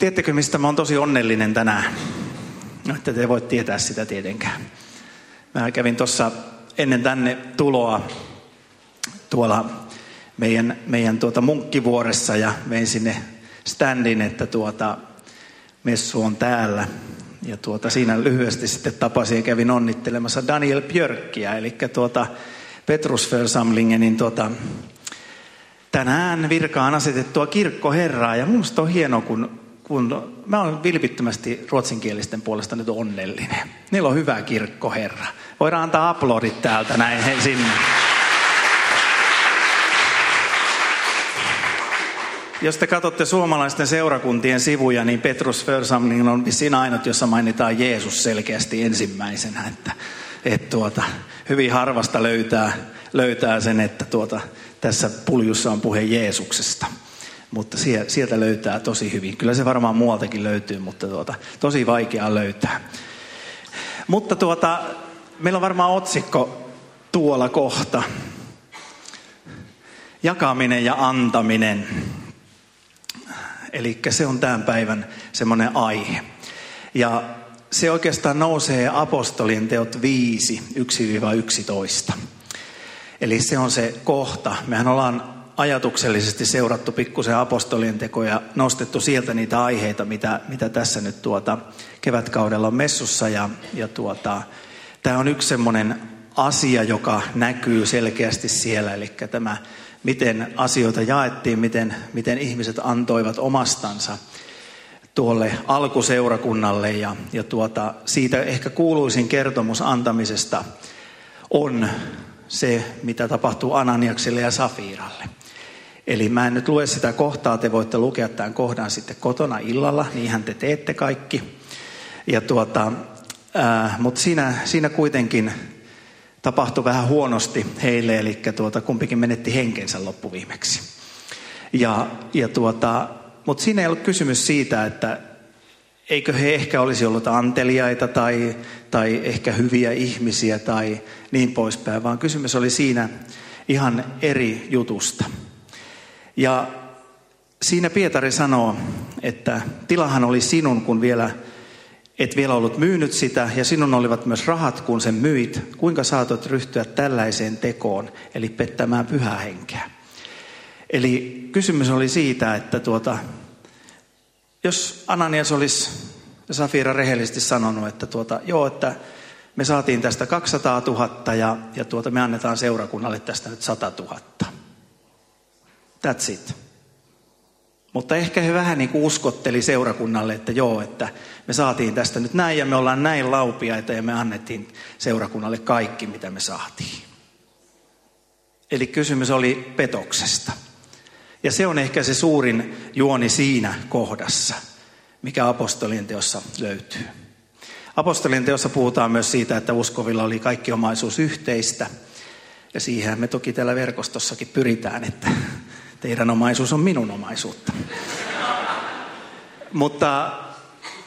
Tiedättekö, mistä mä oon tosi onnellinen tänään? No, että te voit tietää sitä tietenkään. Mä kävin tuossa ennen tänne tuloa tuolla meidän, meidän tuota munkkivuoressa ja vein sinne standin, että tuota, messu on täällä. Ja tuota, siinä lyhyesti sitten tapasin ja kävin onnittelemassa Daniel Björkkiä, eli tuota Petrusförsamlingenin tuota, tänään virkaan asetettua kirkkoherraa. Ja minusta on hienoa, kun, kun mä olen vilpittömästi ruotsinkielisten puolesta nyt onnellinen. Niillä on hyvä kirkkoherra. Voidaan antaa aplodit täältä näin sinne. Jos te katsotte suomalaisten seurakuntien sivuja, niin Petrus Församling on vissiin ainut, jossa mainitaan Jeesus selkeästi ensimmäisenä. Että, et tuota, hyvin harvasta löytää, löytää sen, että tuota, tässä puljussa on puhe Jeesuksesta. Mutta sieltä löytää tosi hyvin. Kyllä se varmaan muualtakin löytyy, mutta tuota, tosi vaikea löytää. Mutta tuota, meillä on varmaan otsikko tuolla kohta. Jakaminen ja antaminen. Eli se on tämän päivän semmoinen aihe. Ja se oikeastaan nousee apostolien teot 5, 1-11. Eli se on se kohta. Mehän ollaan ajatuksellisesti seurattu pikkusen apostolien tekoja, nostettu sieltä niitä aiheita, mitä, mitä tässä nyt tuota kevätkaudella on messussa. Ja, ja tuota, tämä on yksi semmoinen asia, joka näkyy selkeästi siellä, eli tämä miten asioita jaettiin, miten, miten ihmiset antoivat omastansa tuolle alkuseurakunnalle. Ja, ja tuota, siitä ehkä kuuluisin kertomus antamisesta on se, mitä tapahtuu Ananiakselle ja Safiralle. Eli mä en nyt lue sitä kohtaa, te voitte lukea tämän kohdan sitten kotona illalla, niinhän te teette kaikki. Ja tuota, mutta siinä, siinä kuitenkin tapahtui vähän huonosti heille, eli tuota, kumpikin menetti henkensä loppuviimeksi. Ja, ja tuota, mutta siinä ei ollut kysymys siitä, että eikö he ehkä olisi ollut anteliaita tai, tai ehkä hyviä ihmisiä tai niin poispäin, vaan kysymys oli siinä ihan eri jutusta. Ja siinä Pietari sanoo, että tilahan oli sinun, kun vielä et vielä ollut myynyt sitä ja sinun olivat myös rahat, kun sen myit. Kuinka saatot ryhtyä tällaiseen tekoon, eli pettämään pyhää henkeä? Eli kysymys oli siitä, että tuota, jos Ananias olisi Safira rehellisesti sanonut, että tuota, joo, että me saatiin tästä 200 000 ja, ja tuota, me annetaan seurakunnalle tästä nyt 100 000. That's it. Mutta ehkä he vähän niin kuin uskotteli seurakunnalle, että joo, että me saatiin tästä nyt näin ja me ollaan näin laupiaita ja me annettiin seurakunnalle kaikki, mitä me saatiin. Eli kysymys oli petoksesta. Ja se on ehkä se suurin juoni siinä kohdassa, mikä apostolien teossa löytyy. Apostolien teossa puhutaan myös siitä, että uskovilla oli kaikki omaisuus yhteistä. Ja siihen me toki täällä verkostossakin pyritään, että teidän omaisuus on minun omaisuutta. Mutta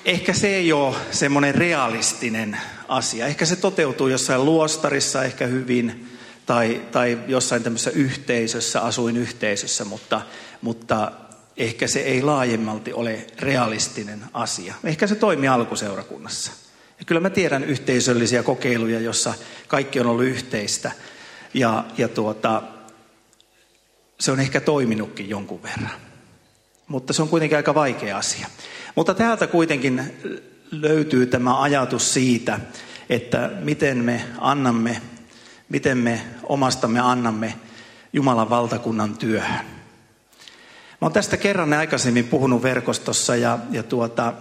ehkä se ei ole semmoinen realistinen asia. Ehkä se toteutuu jossain luostarissa ehkä hyvin tai, tai jossain tämmöisessä yhteisössä, asuinyhteisössä, mutta, mutta ehkä se ei laajemmalti ole realistinen asia. Ehkä se toimii alkuseurakunnassa. Ja kyllä mä tiedän yhteisöllisiä kokeiluja, jossa kaikki on ollut yhteistä. Ja, ja tuota, se on ehkä toiminutkin jonkun verran. Mutta se on kuitenkin aika vaikea asia. Mutta täältä kuitenkin löytyy tämä ajatus siitä, että miten me annamme, miten me omastamme annamme Jumalan valtakunnan työhön. Mä oon tästä kerran aikaisemmin puhunut verkostossa ja, ja tuota,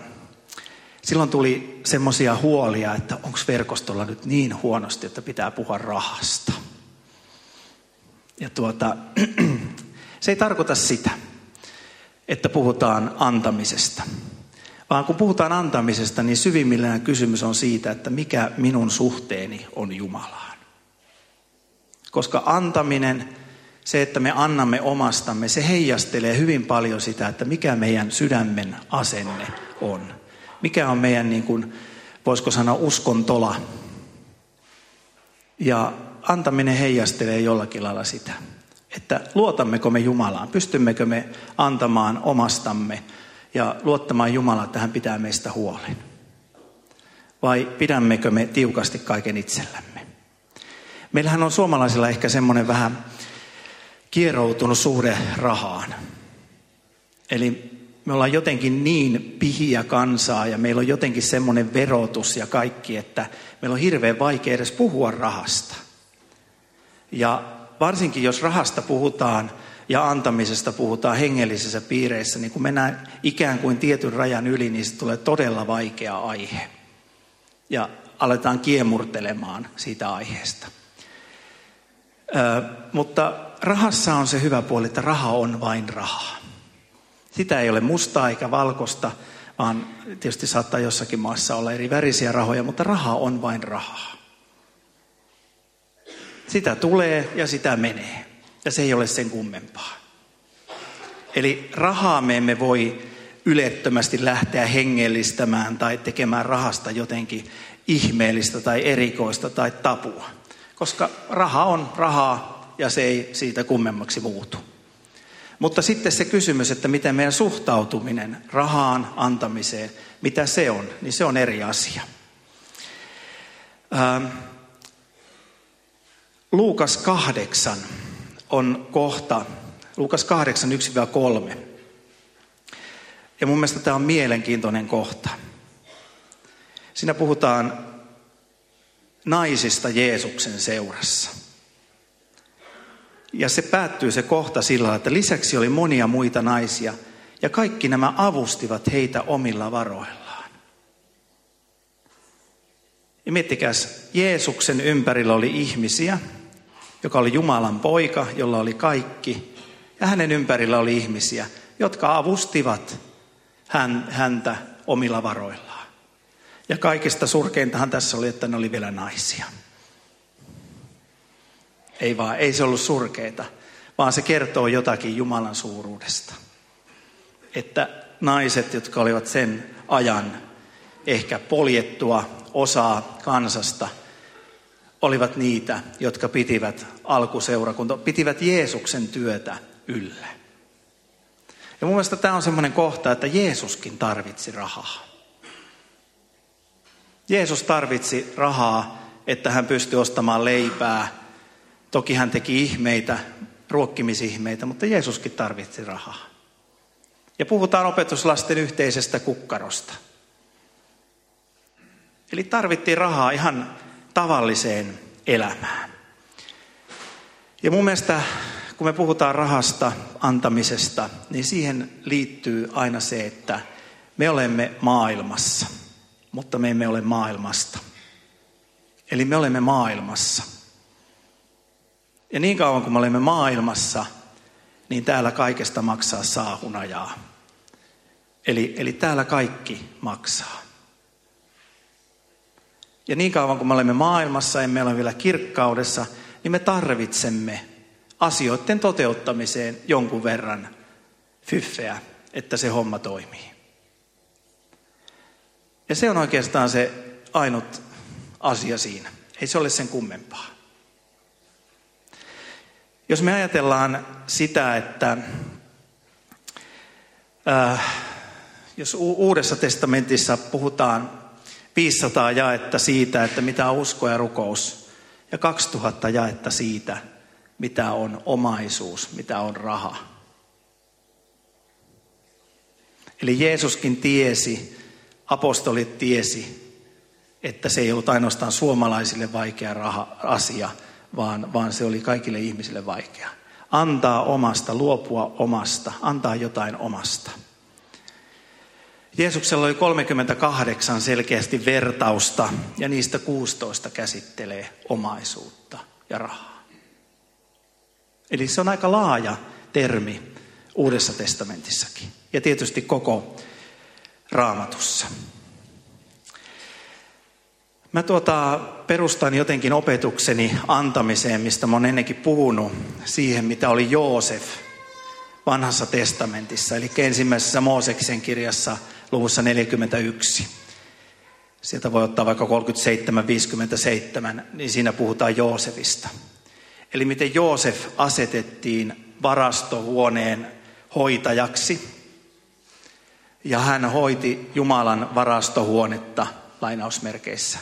silloin tuli semmoisia huolia, että onko verkostolla nyt niin huonosti, että pitää puhua rahasta. Ja tuota, se ei tarkoita sitä, että puhutaan antamisesta. Vaan kun puhutaan antamisesta, niin syvimmillään kysymys on siitä, että mikä minun suhteeni on Jumalaan. Koska antaminen, se että me annamme omastamme, se heijastelee hyvin paljon sitä, että mikä meidän sydämen asenne on. Mikä on meidän, niin kuin, voisiko sanoa, uskontola. Ja antaminen heijastelee jollakin lailla sitä, että luotammeko me Jumalaan, pystymmekö me antamaan omastamme ja luottamaan Jumalaa, että hän pitää meistä huolen? Vai pidämmekö me tiukasti kaiken itsellämme? Meillähän on suomalaisilla ehkä semmoinen vähän kieroutunut suhde rahaan. Eli me ollaan jotenkin niin pihiä kansaa ja meillä on jotenkin semmoinen verotus ja kaikki, että meillä on hirveän vaikea edes puhua rahasta. Ja varsinkin jos rahasta puhutaan ja antamisesta puhutaan hengellisissä piireissä, niin kun mennään ikään kuin tietyn rajan yli, niin se tulee todella vaikea aihe. Ja aletaan kiemurtelemaan siitä aiheesta. Ö, mutta rahassa on se hyvä puoli, että raha on vain rahaa. Sitä ei ole mustaa eikä valkosta, vaan tietysti saattaa jossakin maassa olla eri värisiä rahoja, mutta raha on vain rahaa. Sitä tulee ja sitä menee. Ja se ei ole sen kummempaa. Eli rahaa me emme voi ylettömästi lähteä hengellistämään tai tekemään rahasta jotenkin ihmeellistä tai erikoista tai tapua. Koska raha on rahaa ja se ei siitä kummemmaksi muutu. Mutta sitten se kysymys, että miten meidän suhtautuminen rahaan antamiseen, mitä se on, niin se on eri asia. Ähm, Luukas 8 on kohta, Luukas 8, 1-3. Ja mun mielestä tämä on mielenkiintoinen kohta. Siinä puhutaan naisista Jeesuksen seurassa. Ja se päättyy se kohta sillä, että lisäksi oli monia muita naisia, ja kaikki nämä avustivat heitä omilla varoillaan. Ja miettikäs, Jeesuksen ympärillä oli ihmisiä, joka oli Jumalan poika, jolla oli kaikki, ja hänen ympärillä oli ihmisiä, jotka avustivat hän, häntä omilla varoillaan. Ja kaikista surkeintahan tässä oli, että ne oli vielä naisia. Ei vaan, ei se ollut surkeita, vaan se kertoo jotakin Jumalan suuruudesta. Että naiset, jotka olivat sen ajan ehkä poljettua osaa kansasta, olivat niitä, jotka pitivät alkuseurakunta, pitivät Jeesuksen työtä yllä. Ja mun mielestä tämä on semmoinen kohta, että Jeesuskin tarvitsi rahaa. Jeesus tarvitsi rahaa, että hän pystyi ostamaan leipää, Toki hän teki ihmeitä, ruokkimisihmeitä, mutta Jeesuskin tarvitsi rahaa. Ja puhutaan opetuslasten yhteisestä kukkarosta. Eli tarvittiin rahaa ihan tavalliseen elämään. Ja mun mielestä, kun me puhutaan rahasta, antamisesta, niin siihen liittyy aina se, että me olemme maailmassa, mutta me emme ole maailmasta. Eli me olemme maailmassa. Ja niin kauan kuin me olemme maailmassa, niin täällä kaikesta maksaa saa hunajaa. Eli, eli täällä kaikki maksaa. Ja niin kauan kuin me olemme maailmassa, emme ole vielä kirkkaudessa, niin me tarvitsemme asioiden toteuttamiseen jonkun verran fyffeä, että se homma toimii. Ja se on oikeastaan se ainut asia siinä. Ei se ole sen kummempaa. Jos me ajatellaan sitä, että äh, jos Uudessa testamentissa puhutaan 500 jaetta siitä, että mitä on usko ja rukous, ja 2000 jaetta siitä, mitä on omaisuus, mitä on raha. Eli Jeesuskin tiesi, apostolit tiesi, että se ei ollut ainoastaan suomalaisille vaikea raha, asia, vaan, vaan se oli kaikille ihmisille vaikea. Antaa omasta, luopua omasta, antaa jotain omasta. Jeesuksella oli 38 selkeästi vertausta ja niistä 16 käsittelee omaisuutta ja rahaa. Eli se on aika laaja termi Uudessa testamentissakin ja tietysti koko raamatussa. Mä tuota, perustan jotenkin opetukseni antamiseen, mistä mä oon ennenkin puhunut, siihen mitä oli Joosef vanhassa testamentissa, eli ensimmäisessä Mooseksen kirjassa luvussa 41. Sieltä voi ottaa vaikka 37-57, niin siinä puhutaan Joosefista. Eli miten Joosef asetettiin varastohuoneen hoitajaksi. ja hän hoiti Jumalan varastohuonetta lainausmerkeissä.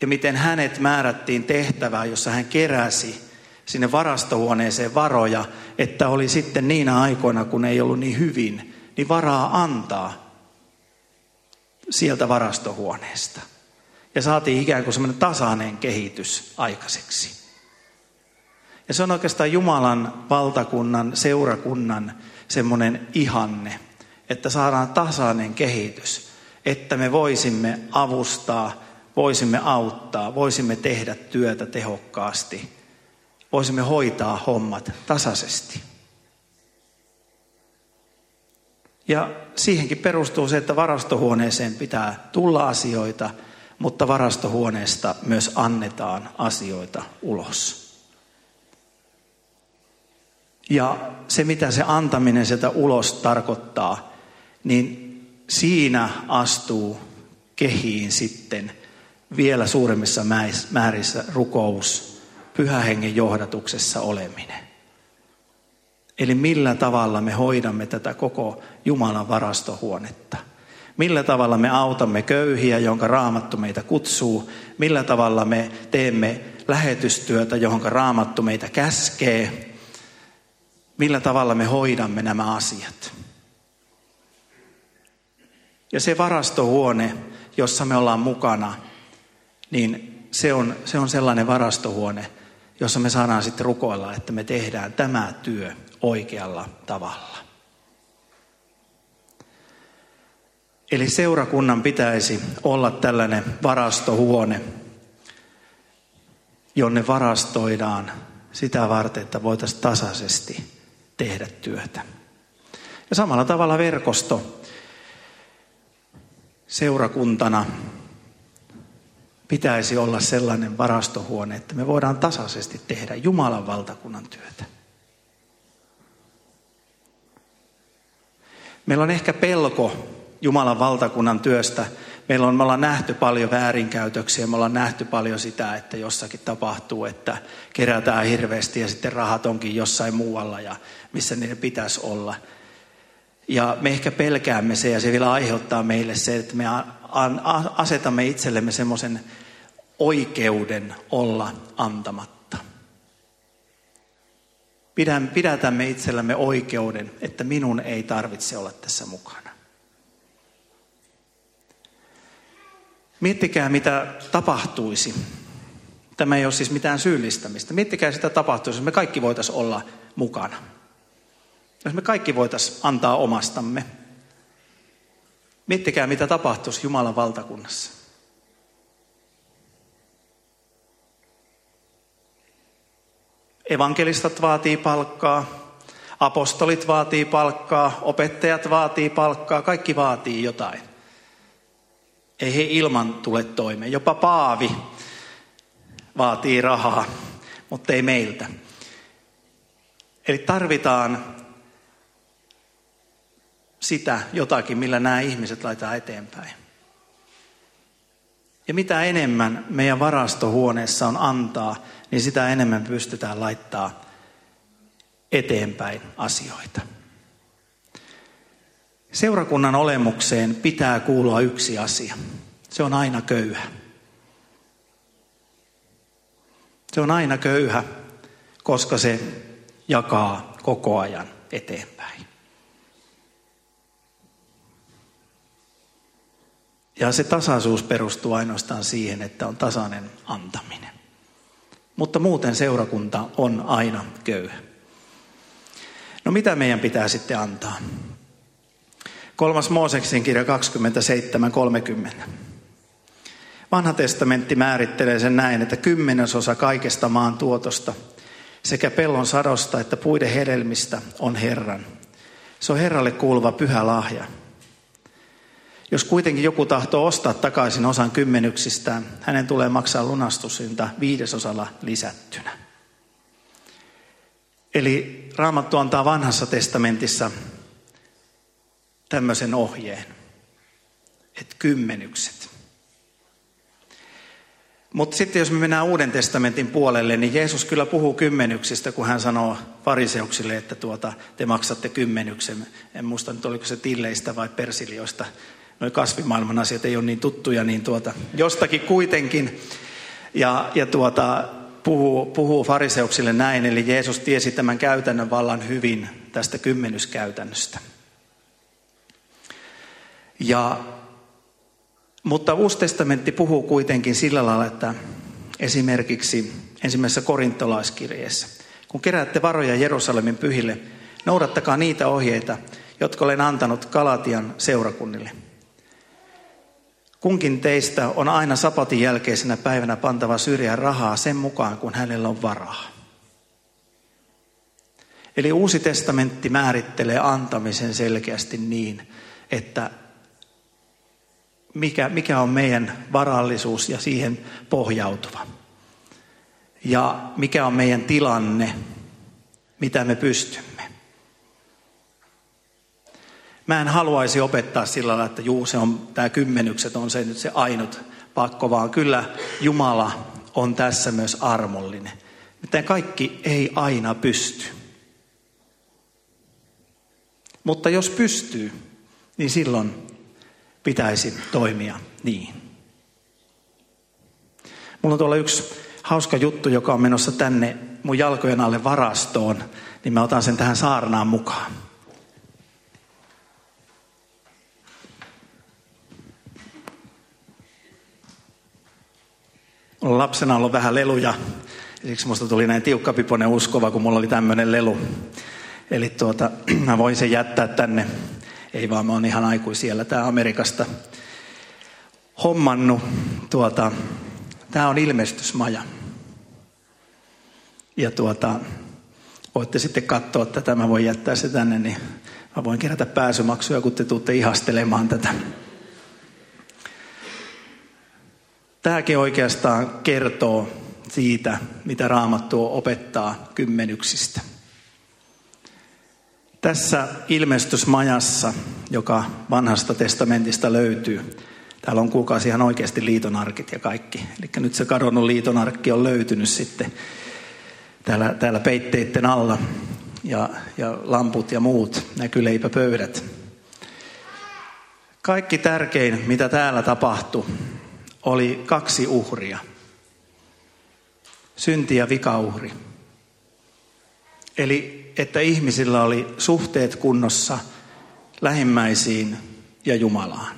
Ja miten hänet määrättiin tehtävään, jossa hän keräsi sinne varastohuoneeseen varoja, että oli sitten niinä aikoina, kun ei ollut niin hyvin, niin varaa antaa sieltä varastohuoneesta. Ja saatiin ikään kuin semmoinen tasainen kehitys aikaiseksi. Ja se on oikeastaan Jumalan valtakunnan, seurakunnan semmoinen ihanne, että saadaan tasainen kehitys, että me voisimme avustaa, voisimme auttaa, voisimme tehdä työtä tehokkaasti, voisimme hoitaa hommat tasaisesti. Ja siihenkin perustuu se, että varastohuoneeseen pitää tulla asioita, mutta varastohuoneesta myös annetaan asioita ulos. Ja se, mitä se antaminen sieltä ulos tarkoittaa, niin siinä astuu kehiin sitten vielä suuremmissa määrissä rukous, pyhähengen johdatuksessa oleminen. Eli millä tavalla me hoidamme tätä koko Jumalan varastohuonetta. Millä tavalla me autamme köyhiä, jonka raamattu meitä kutsuu. Millä tavalla me teemme lähetystyötä, johon raamattu meitä käskee millä tavalla me hoidamme nämä asiat. Ja se varastohuone, jossa me ollaan mukana, niin se on, se on sellainen varastohuone, jossa me saadaan sitten rukoilla, että me tehdään tämä työ oikealla tavalla. Eli seurakunnan pitäisi olla tällainen varastohuone, jonne varastoidaan sitä varten, että voitaisiin tasaisesti tehdä työtä. Ja samalla tavalla verkosto seurakuntana pitäisi olla sellainen varastohuone, että me voidaan tasaisesti tehdä Jumalan valtakunnan työtä. Meillä on ehkä pelko Jumalan valtakunnan työstä. Meillä on, me ollaan nähty paljon väärinkäytöksiä, me ollaan nähty paljon sitä, että jossakin tapahtuu, että kerätään hirveästi ja sitten rahat onkin jossain muualla ja missä niiden pitäisi olla. Ja me ehkä pelkäämme se ja se vielä aiheuttaa meille se, että me asetamme itsellemme semmoisen oikeuden olla antamatta. Pidätämme itsellämme oikeuden, että minun ei tarvitse olla tässä mukana. Miettikää, mitä tapahtuisi. Tämä ei ole siis mitään syyllistämistä. Miettikää sitä tapahtuisi, jos me kaikki voitaisiin olla mukana. Jos me kaikki voitaisiin antaa omastamme. Miettikää, mitä tapahtuisi Jumalan valtakunnassa. Evankelistat vaatii palkkaa, apostolit vaatii palkkaa, opettajat vaatii palkkaa, kaikki vaatii jotain. Ei he ilman tule toimeen. Jopa Paavi vaatii rahaa, mutta ei meiltä. Eli tarvitaan sitä jotakin, millä nämä ihmiset laitetaan eteenpäin. Ja mitä enemmän meidän varastohuoneessa on antaa, niin sitä enemmän pystytään laittaa eteenpäin asioita. Seurakunnan olemukseen pitää kuulua yksi asia. Se on aina köyhä. Se on aina köyhä, koska se jakaa koko ajan eteenpäin. Ja se tasaisuus perustuu ainoastaan siihen, että on tasainen antaminen. Mutta muuten seurakunta on aina köyhä. No mitä meidän pitää sitten antaa? Kolmas Mooseksen kirja 27.30. Vanha testamentti määrittelee sen näin, että kymmenesosa kaikesta maan tuotosta sekä pellon sadosta että puiden hedelmistä on Herran. Se on Herralle kuuluva pyhä lahja. Jos kuitenkin joku tahtoo ostaa takaisin osan kymmenyksistään, hänen tulee maksaa lunastusinta viidesosalla lisättynä. Eli Raamattu antaa vanhassa testamentissa tämmöisen ohjeen, että kymmenykset. Mutta sitten jos me mennään Uuden testamentin puolelle, niin Jeesus kyllä puhuu kymmenyksistä, kun hän sanoo fariseuksille, että tuota, te maksatte kymmenyksen. En muista nyt, oliko se tilleistä vai persilioista. Noi kasvimaailman asiat ei ole niin tuttuja, niin tuota, jostakin kuitenkin. Ja, ja tuota, puhuu, puhuu fariseuksille näin, eli Jeesus tiesi tämän käytännön vallan hyvin tästä kymmenyskäytännöstä. Ja mutta Uusi testamentti puhuu kuitenkin sillä lailla, että esimerkiksi ensimmäisessä korintolaiskirjeessä, kun keräätte varoja Jerusalemin pyhille, noudattakaa niitä ohjeita, jotka olen antanut Kalatian seurakunnille. Kunkin teistä on aina sapatin jälkeisenä päivänä pantava syrjään rahaa sen mukaan, kun hänellä on varaa. Eli uusi testamentti määrittelee antamisen selkeästi niin, että mikä, mikä on meidän varallisuus ja siihen pohjautuva. Ja mikä on meidän tilanne, mitä me pystymme. Mä en haluaisi opettaa sillä lailla, että juu, se on, tämä kymmenykset on se nyt se ainut pakko, vaan kyllä Jumala on tässä myös armollinen. Miten kaikki ei aina pysty. Mutta jos pystyy, niin silloin pitäisi toimia niin. Mulla on tuolla yksi hauska juttu, joka on menossa tänne mun jalkojen alle varastoon, niin mä otan sen tähän saarnaan mukaan. Mulla lapsena ollut vähän leluja, siksi musta tuli näin tiukkapiponen uskova, kun mulla oli tämmöinen lelu. Eli tuota, mä voin sen jättää tänne ei vaan mä oon ihan aikuisiellä tää Amerikasta hommannut. Tuota, tämä on ilmestysmaja. Ja tuota, voitte sitten katsoa tätä, mä voin jättää se tänne, niin mä voin kerätä pääsymaksuja, kun te tuutte ihastelemaan tätä. Tämäkin oikeastaan kertoo siitä, mitä Raamattu opettaa kymmenyksistä. Tässä ilmestysmajassa, joka vanhasta testamentista löytyy, täällä on kuukausi ihan oikeasti liitonarkit ja kaikki. Eli nyt se kadonnut liitonarkki on löytynyt sitten täällä, täällä peitteiden alla. Ja, ja lamput ja muut, näkyleipäpöydät. Kaikki tärkein, mitä täällä tapahtui, oli kaksi uhria. Synti- ja vikauhri. Eli että ihmisillä oli suhteet kunnossa lähimmäisiin ja Jumalaan.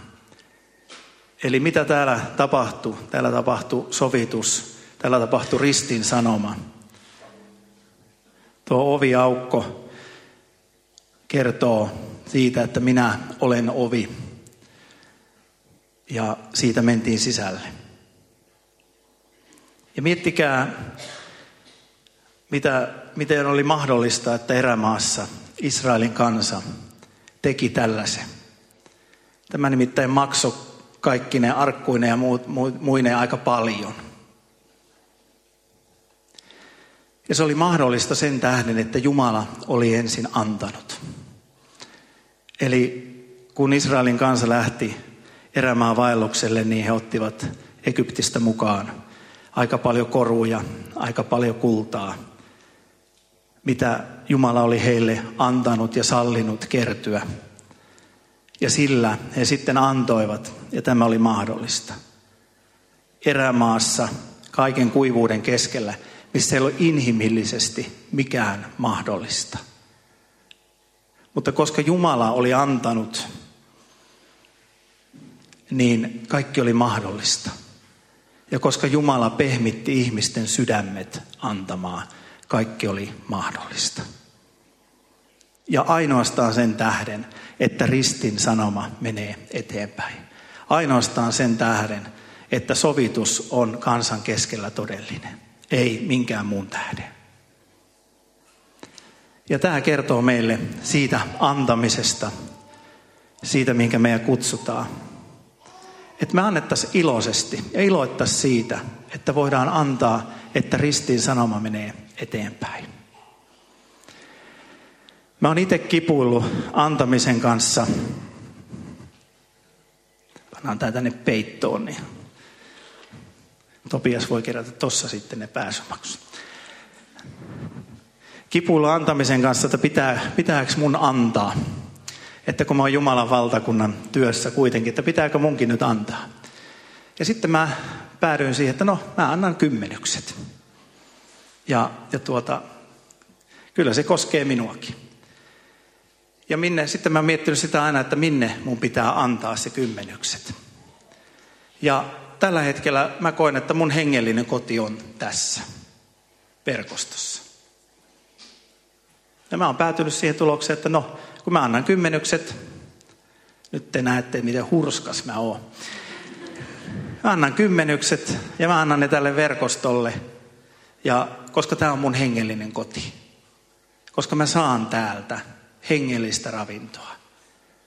Eli mitä täällä tapahtui? Täällä tapahtui sovitus, täällä tapahtui ristin sanoma. Tuo oviaukko kertoo siitä, että minä olen ovi. Ja siitä mentiin sisälle. Ja miettikää, mitä, miten oli mahdollista, että erämaassa Israelin kansa teki tällaisen. Tämä nimittäin maksoi kaikki ne arkkuine ja muut, aika paljon. Ja se oli mahdollista sen tähden, että Jumala oli ensin antanut. Eli kun Israelin kansa lähti erämaan vaellukselle, niin he ottivat Egyptistä mukaan aika paljon koruja, aika paljon kultaa – mitä Jumala oli heille antanut ja sallinut kertyä. Ja sillä he sitten antoivat, ja tämä oli mahdollista. Erämaassa, kaiken kuivuuden keskellä, missä ei ole inhimillisesti mikään mahdollista. Mutta koska Jumala oli antanut, niin kaikki oli mahdollista. Ja koska Jumala pehmitti ihmisten sydämet antamaan, kaikki oli mahdollista. Ja ainoastaan sen tähden, että ristin sanoma menee eteenpäin. Ainoastaan sen tähden, että sovitus on kansan keskellä todellinen. Ei minkään muun tähden. Ja tämä kertoo meille siitä antamisesta, siitä minkä meidän kutsutaan. Että me annettaisiin iloisesti ja iloittaisiin siitä, että voidaan antaa, että ristin sanoma menee eteenpäin. Mä oon itse kipuillut antamisen kanssa. Pannaan tää tänne peittoon. Niin. Topias voi kerätä tossa sitten ne pääsymaksut. Kipuilla antamisen kanssa, että pitää, pitääkö mun antaa? Että kun mä oon Jumalan valtakunnan työssä kuitenkin, että pitääkö munkin nyt antaa? Ja sitten mä päädyin siihen, että no, mä annan kymmenykset. Ja, ja tuota, kyllä se koskee minuakin. Ja minne, sitten mä miettinyt sitä aina, että minne mun pitää antaa se kymmenykset. Ja tällä hetkellä mä koen, että mun hengellinen koti on tässä verkostossa. Ja mä oon päätynyt siihen tulokseen, että no, kun mä annan kymmenykset, nyt te näette, miten hurskas mä oon. Mä annan kymmenykset ja mä annan ne tälle verkostolle. Ja koska tämä on mun hengellinen koti. Koska mä saan täältä hengellistä ravintoa.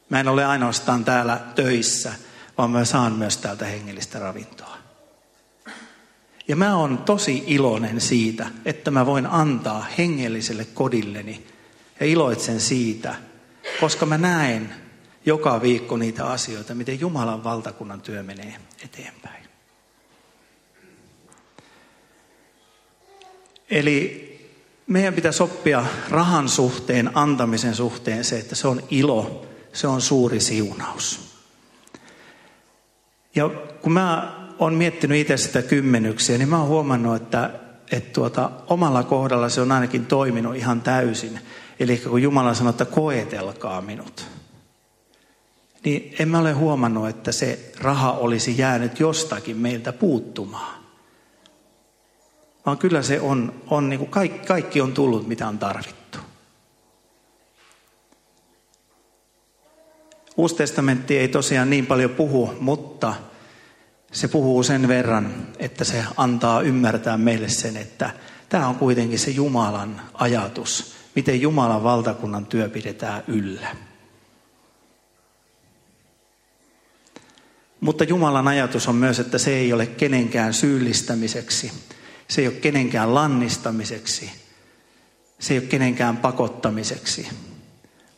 Mä en ole ainoastaan täällä töissä, vaan mä saan myös täältä hengellistä ravintoa. Ja mä oon tosi iloinen siitä, että mä voin antaa hengelliselle kodilleni ja iloitsen siitä, koska mä näen joka viikko niitä asioita, miten Jumalan valtakunnan työ menee eteenpäin. Eli meidän pitäisi oppia rahan suhteen, antamisen suhteen se, että se on ilo, se on suuri siunaus. Ja kun mä oon miettinyt itse sitä kymmenyksiä, niin mä oon huomannut, että, että tuota, omalla kohdalla se on ainakin toiminut ihan täysin. Eli kun Jumala sanoo, että koetelkaa minut, niin en mä ole huomannut, että se raha olisi jäänyt jostakin meiltä puuttumaan. Vaan kyllä se on, on niin kuin kaikki, kaikki on tullut, mitä on tarvittu. Uusi testamentti ei tosiaan niin paljon puhu, mutta se puhuu sen verran, että se antaa ymmärtää meille sen, että tämä on kuitenkin se Jumalan ajatus, miten Jumalan valtakunnan työ pidetään yllä. Mutta Jumalan ajatus on myös, että se ei ole kenenkään syyllistämiseksi, se ei ole kenenkään lannistamiseksi, se ei ole kenenkään pakottamiseksi,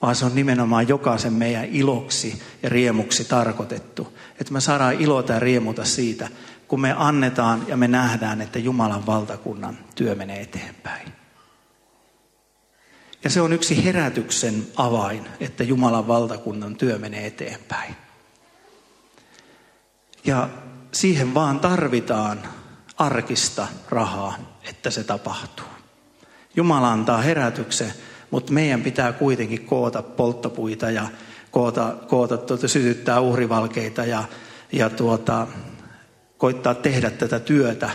vaan se on nimenomaan jokaisen meidän iloksi ja riemuksi tarkoitettu. Että me saadaan ilota ja riemuta siitä, kun me annetaan ja me nähdään, että Jumalan valtakunnan työ menee eteenpäin. Ja se on yksi herätyksen avain, että Jumalan valtakunnan työ menee eteenpäin. Ja siihen vaan tarvitaan arkista rahaa, että se tapahtuu. Jumala antaa herätyksen, mutta meidän pitää kuitenkin koota polttopuita ja koota, koota tuota, sytyttää uhrivalkeita ja, ja tuota, koittaa tehdä tätä työtä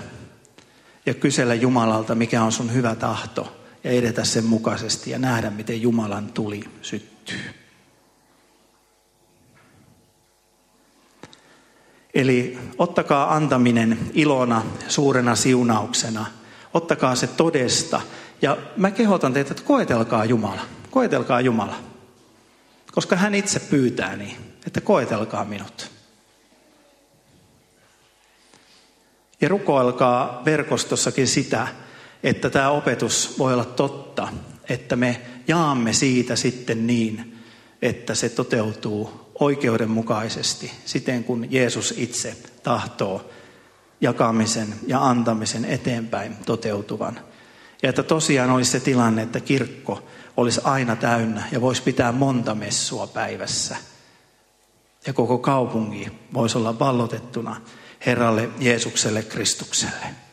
ja kysellä Jumalalta, mikä on sun hyvä tahto ja edetä sen mukaisesti ja nähdä, miten Jumalan tuli syttyy. Eli ottakaa antaminen ilona, suurena siunauksena. Ottakaa se todesta. Ja mä kehotan teitä, että koetelkaa Jumala. Koetelkaa Jumala. Koska hän itse pyytää niin, että koetelkaa minut. Ja rukoilkaa verkostossakin sitä, että tämä opetus voi olla totta, että me jaamme siitä sitten niin, että se toteutuu oikeudenmukaisesti, siten kun Jeesus itse tahtoo jakamisen ja antamisen eteenpäin toteutuvan. Ja että tosiaan olisi se tilanne, että kirkko olisi aina täynnä ja voisi pitää monta messua päivässä. Ja koko kaupunki voisi olla vallotettuna Herralle Jeesukselle Kristukselle.